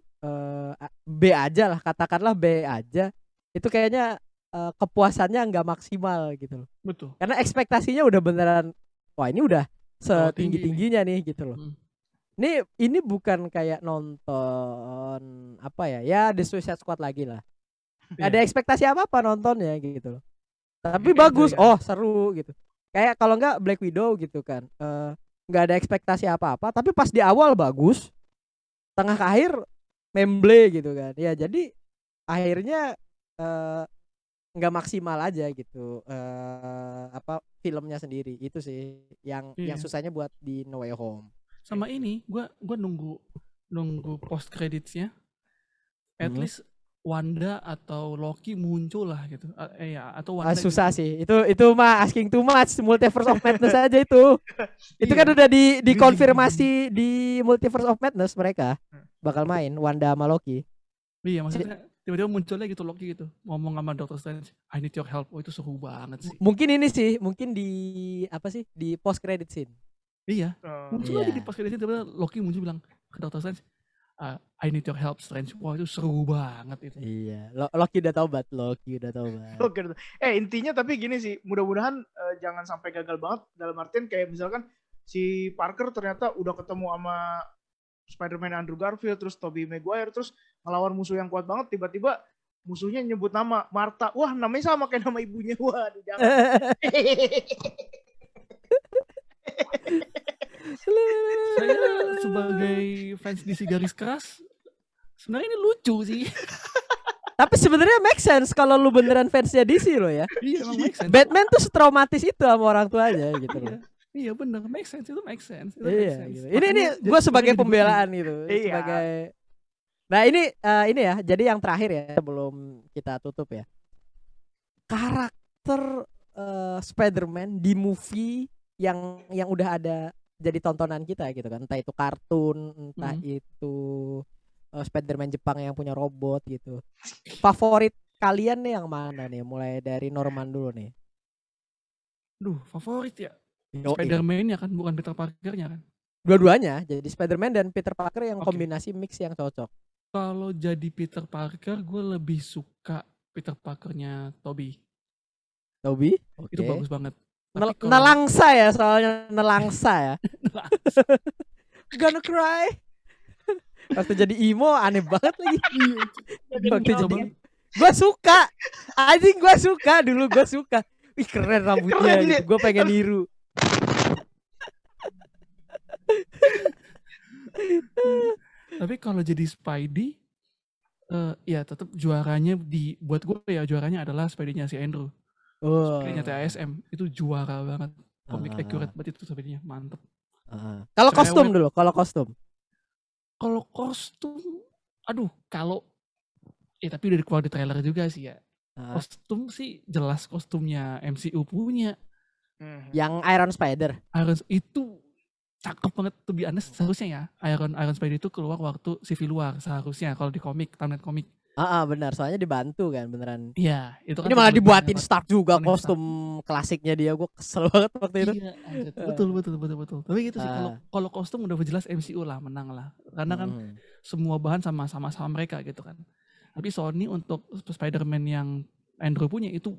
a- B aja lah, katakanlah B aja. Itu kayaknya eh, kepuasannya nggak maksimal gitu loh. Betul. Karena ekspektasinya udah beneran wah ini udah Terlalu tinggi setinggi-tingginya nih gitu loh. Hmm. Ini ini bukan kayak nonton apa ya? Ya The Suicide Squad lagi lah. Iya. ada ekspektasi apa-apa nontonnya gitu loh. Tapi Kayak bagus. kan? Oh, seru gitu. Kayak kalau nggak Black Widow gitu kan. Eh, nggak ada ekspektasi apa-apa, tapi pas di awal bagus. Tengah ke akhir memble gitu kan. Ya jadi akhirnya eh nggak maksimal aja gitu eh apa filmnya sendiri itu sih yang yang Iya. susahnya buat di No Way Home Sama ini, gua gua nunggu nunggu post creditsnya. At Hmm. least Wanda atau Loki muncul lah gitu. A- eh ya, atau Ah, Wanda susah gitu. sih itu itu mah asking too much multiverse of madness aja itu itu kan Iya. udah di dikonfirmasi di multiverse of madness mereka bakal main Wanda sama Loki Iya, maksudnya tiba-tiba munculnya gitu Loki gitu. Ngomong sama Doctor Strange, I need your help. Oh, itu seru banget sih. mungkin ini sih mungkin di apa sih di post credit scene Iya, Oh. muncul aja Iya. di post credits tiba-tiba Loki muncul bilang ke Doctor Strange, "Ah, I need your help Strange. Wah itu seru banget itu. iya Lo- Loki udah taubat Loki udah taubat Oke. Eh intinya tapi gini sih, mudah-mudahan eh, jangan sampai gagal banget dalam artian kayak misalkan si Parker ternyata udah ketemu sama Spider-Man Andrew Garfield terus Tobey Maguire terus ngelawan musuh yang kuat banget tiba-tiba musuhnya nyebut nama Martha. Wah, namanya sama kayak nama ibunya. Wah, jangan. Saya sebagai fans DC garis keras, sebenarnya ini lucu sih. tapi sebenarnya make sense kalau lu beneran fansnya DC lo ya iya, emang make sense. Batman tuh setraumatis itu sama orang tuanya gitu Iya, loh iya bener, make sense itu make sense. Itu make Iya, sense. gitu. Ini ini gue sebagai pembelaan gitu, Iya. sebagai. Nah ini eh, ini ya, jadi yang terakhir ya sebelum kita tutup ya. Karakter eh, Spider-Man di movie yang yang udah ada jadi tontonan kita gitu kan, entah itu kartun, entah Mhm. itu eh, Spider-Man Jepang yang punya robot gitu. Favorit kalian nih yang mana nih? Mulai dari Norman dulu nih. Duh, favorit ya. Yoi. Spider-Man ya kan, bukan Peter Parker-nya kan. Dua-duanya, jadi Spider-Man dan Peter Parker yang Oke. kombinasi mix yang cocok. Kalau jadi Peter Parker, gue lebih suka Peter Parker-nya Toby. Toby, Itu oke. bagus banget. Nel- kalau- nelangsa ya soalnya nelangsa ya. Gonna cry. waktu jadi emo aneh banget lagi. waktu Coba. jadi gue suka anjing gue suka dulu gue suka Wih keren rambutnya Keren gitu. Gue pengen niru Tapi kalau jadi Spidey, eh ya tetap juaranya di buat gue ya juaranya adalah Spidey-nya si Andrew. Oh. TASM itu juara banget. Komik Ah. accurate banget itu Spidey-nya, mantep. Ah. Kalau kostum dulu, kalau kostum. Kalau kostum, aduh kalau eh tapi udah keluar di trailer juga sih ya. Ah. Kostum sih jelas kostumnya MCU punya. Hmm. Yang Iron Spider. Iron itu cakep banget tuh be honest seharusnya ya Iron Iron Spider itu keluar waktu Civil War seharusnya kalau di komik timeline komik Ah, ah, benar, soalnya dibantu kan beneran. iya itu kan Ini malah dibuatin. Stark juga Tony Stark. kostum klasiknya dia. Gue kesel banget waktu itu. iya betul betul betul betul tapi gitu sih kalau Ah. kalau kostum udah jelas MCU lah menang lah karena kan Hmm. semua bahan sama sama mereka gitu kan tapi Sony untuk Spider-Man yang Andrew punya itu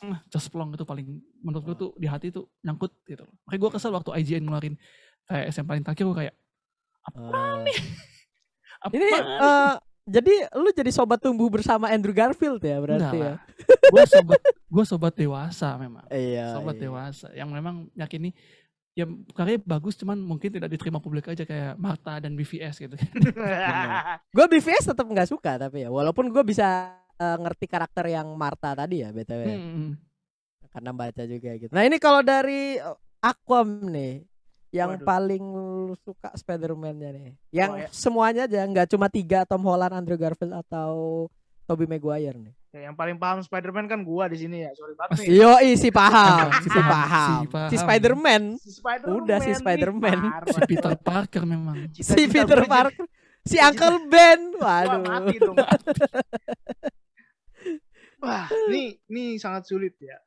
ah, cesplong itu paling menurut gue tuh di hati tuh nyangkut gitu loh. Makanya gue kesel waktu IGN ngeluarin kayak SM paling terakhir gue kayak Ah. apa Ini eh, jadi lu jadi sobat tumbuh bersama Andrew Garfield ya berarti ya. gue sobat gue sobat dewasa memang Iya. sobat iya. dewasa yang memang yakini ya karya bagus cuman mungkin tidak diterima publik aja kayak Marta dan BVS gitu Gue BVS tetap nggak suka tapi ya, walaupun gue bisa eh, ngerti karakter yang Marta tadi ya btw. ya. Hmm. karena baca juga gitu. Nah ini kalau dari eh, Aquam nih, yang Waduh. paling lu suka Spider-Man-nya nih, yang Wah, ya. semuanya aja, nggak cuma tiga Tom Holland, Andrew Garfield atau Tobey Maguire nih. Ya, yang paling paham Spider-Man kan gua di sini ya. Sorry banget nih. Yo si paham, Si si paham, si paham. si Spider-Man, Si Spider-Man. Udah, si Spider-Man. si Peter Parker memang si Cita-cita Peter gua jadi- Parker, si Uncle Ben, Wah, waduh. mati dong. Wah, ini ini sangat sulit ya.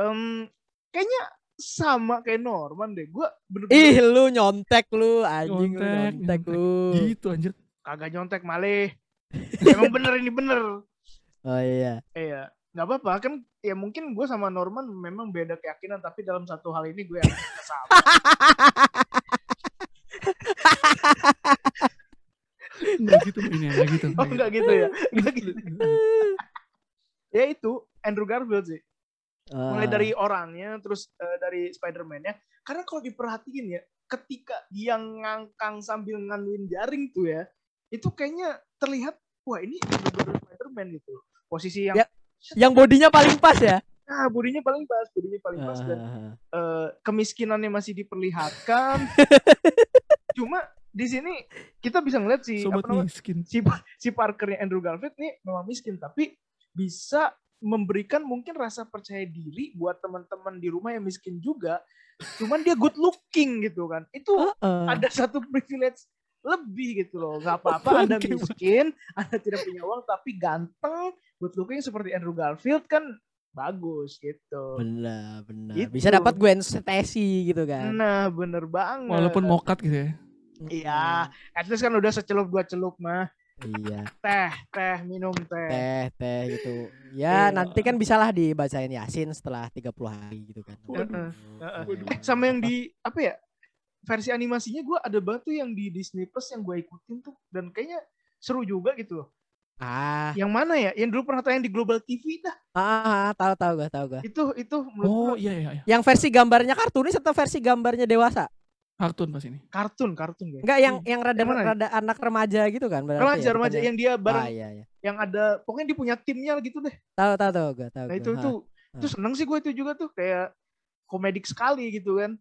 Em, kayaknya sama kayak Norman deh. Gua bener-bener Ih lu nyontek lu anjing lu Nyontek, nyontek nyontek. lu. gitu anjir kagak nyontek malih. Emang bener ini bener. Oh iya. Iya, nggak apa-apa kan. Ya mungkin gue sama Norman memang beda keyakinan, tapi dalam satu hal ini gue yang sama. Enggak gitu ini enggak gitu. Oh enggak gitu ya, enggak gitu. ya itu Andrew Garfield sih. Mulai Ah. dari orangnya, terus eh, dari Spider-Man-nya. Karena kalau diperhatiin ya, ketika dia ngangkang sambil nganuin jaring tuh ya, itu kayaknya terlihat, wah ini bener-bener Spider-Man gitu. Posisi yang, Ya, yang bodinya paling pas ya. nah bodinya paling pas, bodinya paling pas dan Ah. eh, kemiskinannya masih diperlihatkan. Cuma di sini kita bisa ngeliat si Sobat apa namanya, miskin. si si Parkernya Andrew Garfield nih memang miskin tapi bisa memberikan mungkin rasa percaya diri buat teman-teman di rumah yang miskin juga. Cuman dia good looking gitu kan. Itu Heeh. ada satu privilege lebih gitu loh. Gak apa-apa Anda miskin, Anda tidak punya uang tapi ganteng, good looking seperti Andrew Garfield kan bagus gitu. Benar, benar. Gitu. Bisa dapat Gwen Stacy gitu kan. Nah, bener banget. Walaupun mokat gitu ya. Iya, at least kan udah secelup dua celup mah. Iya, Teh, teh, minum teh. teh, teh gitu. Ya, Iya. nanti kan bisalah dibacain Yasin setelah 30 hari gitu kan. Heeh, heeh. Iya. Eh, sama yang di apa ya versi animasinya gue ada batu yang di Disney Plus yang gue ikutin tuh dan kayaknya seru juga gitu loh. Ah, Yang mana ya? Yang dulu pernah tayang di Global TV dah. ah, tahu tahu gua, tahu gua. Itu itu Oh gua iya iya iya. Yang versi gambarnya kartunis atau versi gambarnya dewasa? Kartun pas ini. kartun kartun ya. Enggak yang yang rada Yang rada anak remaja gitu kan berarti. Remaja ya, remaja yang dia bareng Ah, iya, iya. yang ada pokoknya dia punya timnya gitu deh. Tahu tahu tahu gua, tahu. Nah gua. itu Ah. itu itu seneng sih gue itu juga tuh kayak komedik sekali gitu kan.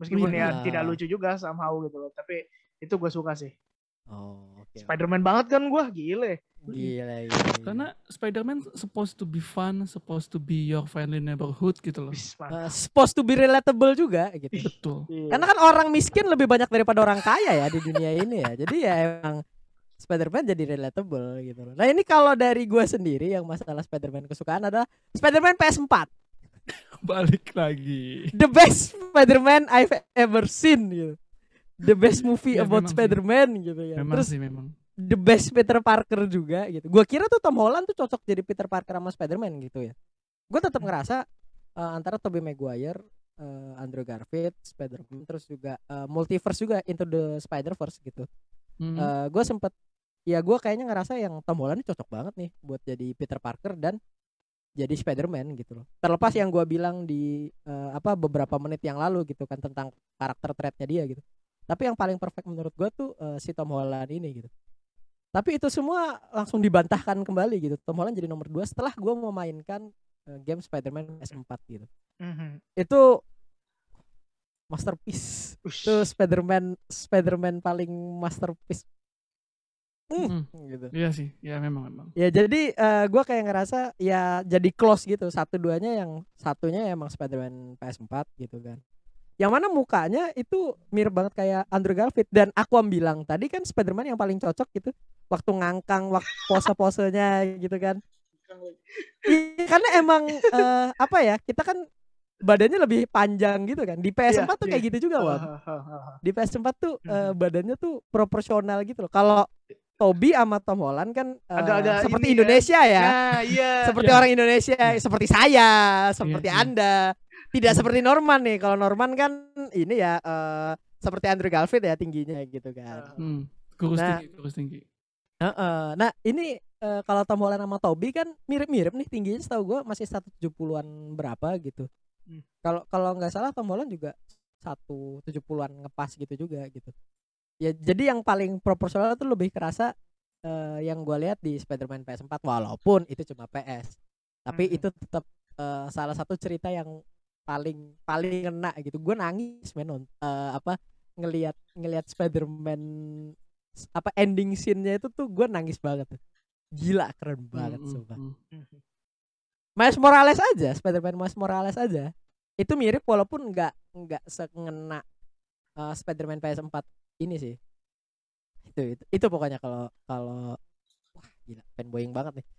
Meskipun iya. ya tidak lucu juga somehow gitu loh. Tapi itu gue suka sih. Oh, oke. Spider-Man banget kan gue gile. Gila, gila, gila. Karena Spider-Man supposed to be fun, supposed to be your friendly neighborhood gitu loh. Eh, supposed to be relatable juga gitu. Betul. Iya. Karena kan orang miskin lebih banyak daripada orang kaya ya di dunia ini ya. Jadi ya emang Spider-Man jadi relatable gitu loh. Nah ini kalau dari gua sendiri yang masalah Spider-Man kesukaan adalah Spider-Man PS4. Balik lagi. The best Spider-Man I've ever seen gitu. The best movie Ya, about. Spider-Man gitu ya. Memang Terus sih memang. The best Peter Parker juga gitu. Gua kira tuh Tom Holland tuh cocok jadi Peter Parker sama Spider-Man gitu ya. Gue tetap ngerasa eh, antara Tobey Maguire, eh, Andrew Garfield, Spider-Man terus juga eh, multiverse juga Into the Spider-Verse gitu. Mhm. eh gue sempet ya gue kayaknya ngerasa yang Tom Holland ini cocok banget nih buat jadi Peter Parker dan jadi Spider-Man gitu loh. Terlepas yang gue bilang di eh, apa beberapa menit yang lalu gitu kan tentang karakter trait-nya dia gitu. Tapi yang paling perfect menurut gue tuh eh, si Tom Holland ini gitu. Tapi itu semua langsung dibantahkan kembali gitu. Tom Holland jadi nomor 2 setelah gue memainkan eh, game Spider-Man PS4 gitu. Mhm. Itu masterpiece. Ush. Itu Spider-Man Spider-Man paling masterpiece. Hmm. gitu. Iya sih, ya memang memang. Ya jadi eh gua kayak ngerasa ya jadi close gitu satu duanya yang satunya emang Spider-Man PS4 gitu kan. Yang mana mukanya itu mirip banget kayak Andrew Garfield dan Aquam bilang tadi kan Spider-Man yang paling cocok gitu waktu ngangkang waktu pose-posenya gitu kan. Iya, karena emang eh, apa ya kita kan badannya lebih panjang gitu kan di PS4 Iya, tuh iya. kayak gitu juga Hahaha. di PS4 tuh Mhm. badannya tuh proporsional gitu loh kalau Toby sama Tom Holland kan Agak-agak seperti ya. Indonesia ya Nah, iya. seperti Iya. orang Indonesia seperti saya seperti Iya, iya. anda tidak seperti Norman nih kalau Norman kan ini ya eh, seperti Andrew Garfield ya tingginya gitu kan Hmm. Kurus Nah. tinggi, kurus tinggi. Heeh. nah ini eh, kalau Tom Holland sama Toby kan mirip-mirip nih tingginya setahu gue masih 170-an berapa gitu Hmm. kalau kalau nggak salah Tom Holland juga 170-an ngepas gitu juga gitu ya jadi yang paling proporsional tuh lebih kerasa eh, yang gue lihat di Spider-Man PS4 walaupun itu cuma PS tapi Mhm. itu tetap eh, salah satu cerita yang paling paling kena gitu. Gue nangis men eh, apa ngelihat ngelihat Spider-Man apa ending scene-nya itu tuh gue nangis banget gila keren banget Hmm, hmm, sumpah. hmm. Miles Morales aja Spider-Man Miles Morales aja. Itu mirip walaupun nggak nggak sengena eh, Spider-Man PS4 ini sih. Itu itu, itu pokoknya kalau kalau wah gila fanboying banget nih.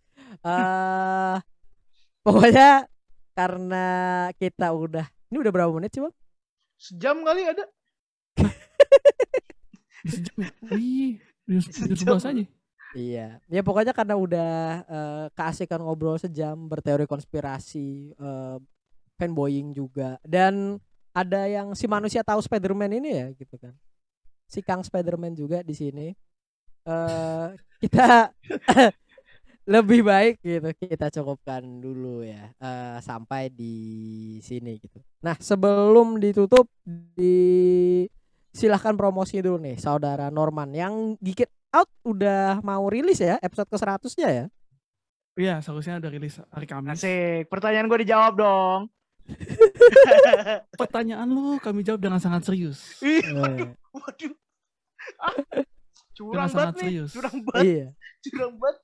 Eh pokoknya karena kita udah ini udah berapa menit sih bang Sejam kali ada. Sejam ya? Wih, udah udah Sejam. 11 aja. Iya, ya pokoknya karena udah eh, keasikan ngobrol sejam berteori konspirasi, eh, fanboying juga, dan ada yang si manusia tahu Spider-Man ini ya gitu kan, si Kang Spider-Man juga di sini. eh kita lebih baik gitu kita cukupkan dulu ya eh, sampai di sini gitu. Nah sebelum ditutup di silahkan promosi dulu nih saudara Norman yang Geek It Out udah mau rilis ya episode ke 100 nya ya Iya, seharusnya udah rilis hari Kamis. Asik. Pertanyaan gue dijawab dong. Pertanyaan lu kami jawab dengan sangat serius. Ih, Eh, waduh. Ah, Dengan curang banget nih. serius. Curang banget. iya Curang banget.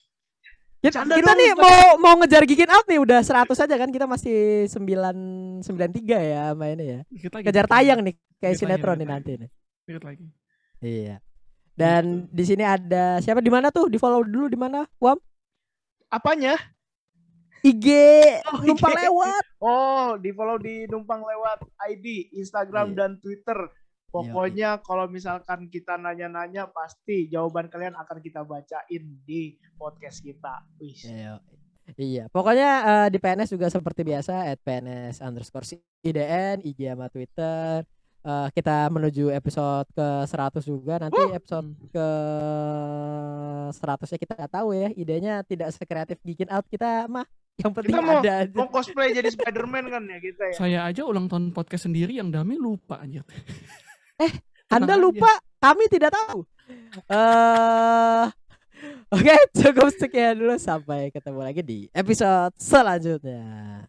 Kita, Canda kita dong, nih Pak. mau mau ngejar Geek It Out nih udah 100 aja kan kita masih 993 ya mainnya ya lagi. kejar dikit tayang lagi, nih kayak Dikit lagi, sinetron dikit nih nanti lagi. nih Dikit lagi. iya dan di sini ada siapa di mana tuh di follow dulu di mana Wam Apanya? IG Oh, numpang IG. lewat Oh, di follow di numpang lewat ID, Instagram Iya. dan Twitter. Pokoknya kalau misalkan kita nanya-nanya pasti jawaban kalian akan kita bacain di podcast kita. Wih. Iya, Iya, pokoknya eh, di PNS juga seperti biasa at PNS underscore IDN, IG sama Twitter. Eh, kita menuju episode ke 100 juga nanti episode Hmm. ke 100 nya kita nggak tahu ya idenya tidak sekreatif bikin out kita mah yang penting Kita mau- ada aja. Mau cosplay jadi Spider-Man kan ya kita ya. Saya aja ulang tahun podcast sendiri yang Dami lupa anjir. Anda Tenang aja. lupa kami tidak tahu eh Oke cukup sekian dulu sampai ketemu lagi di episode selanjutnya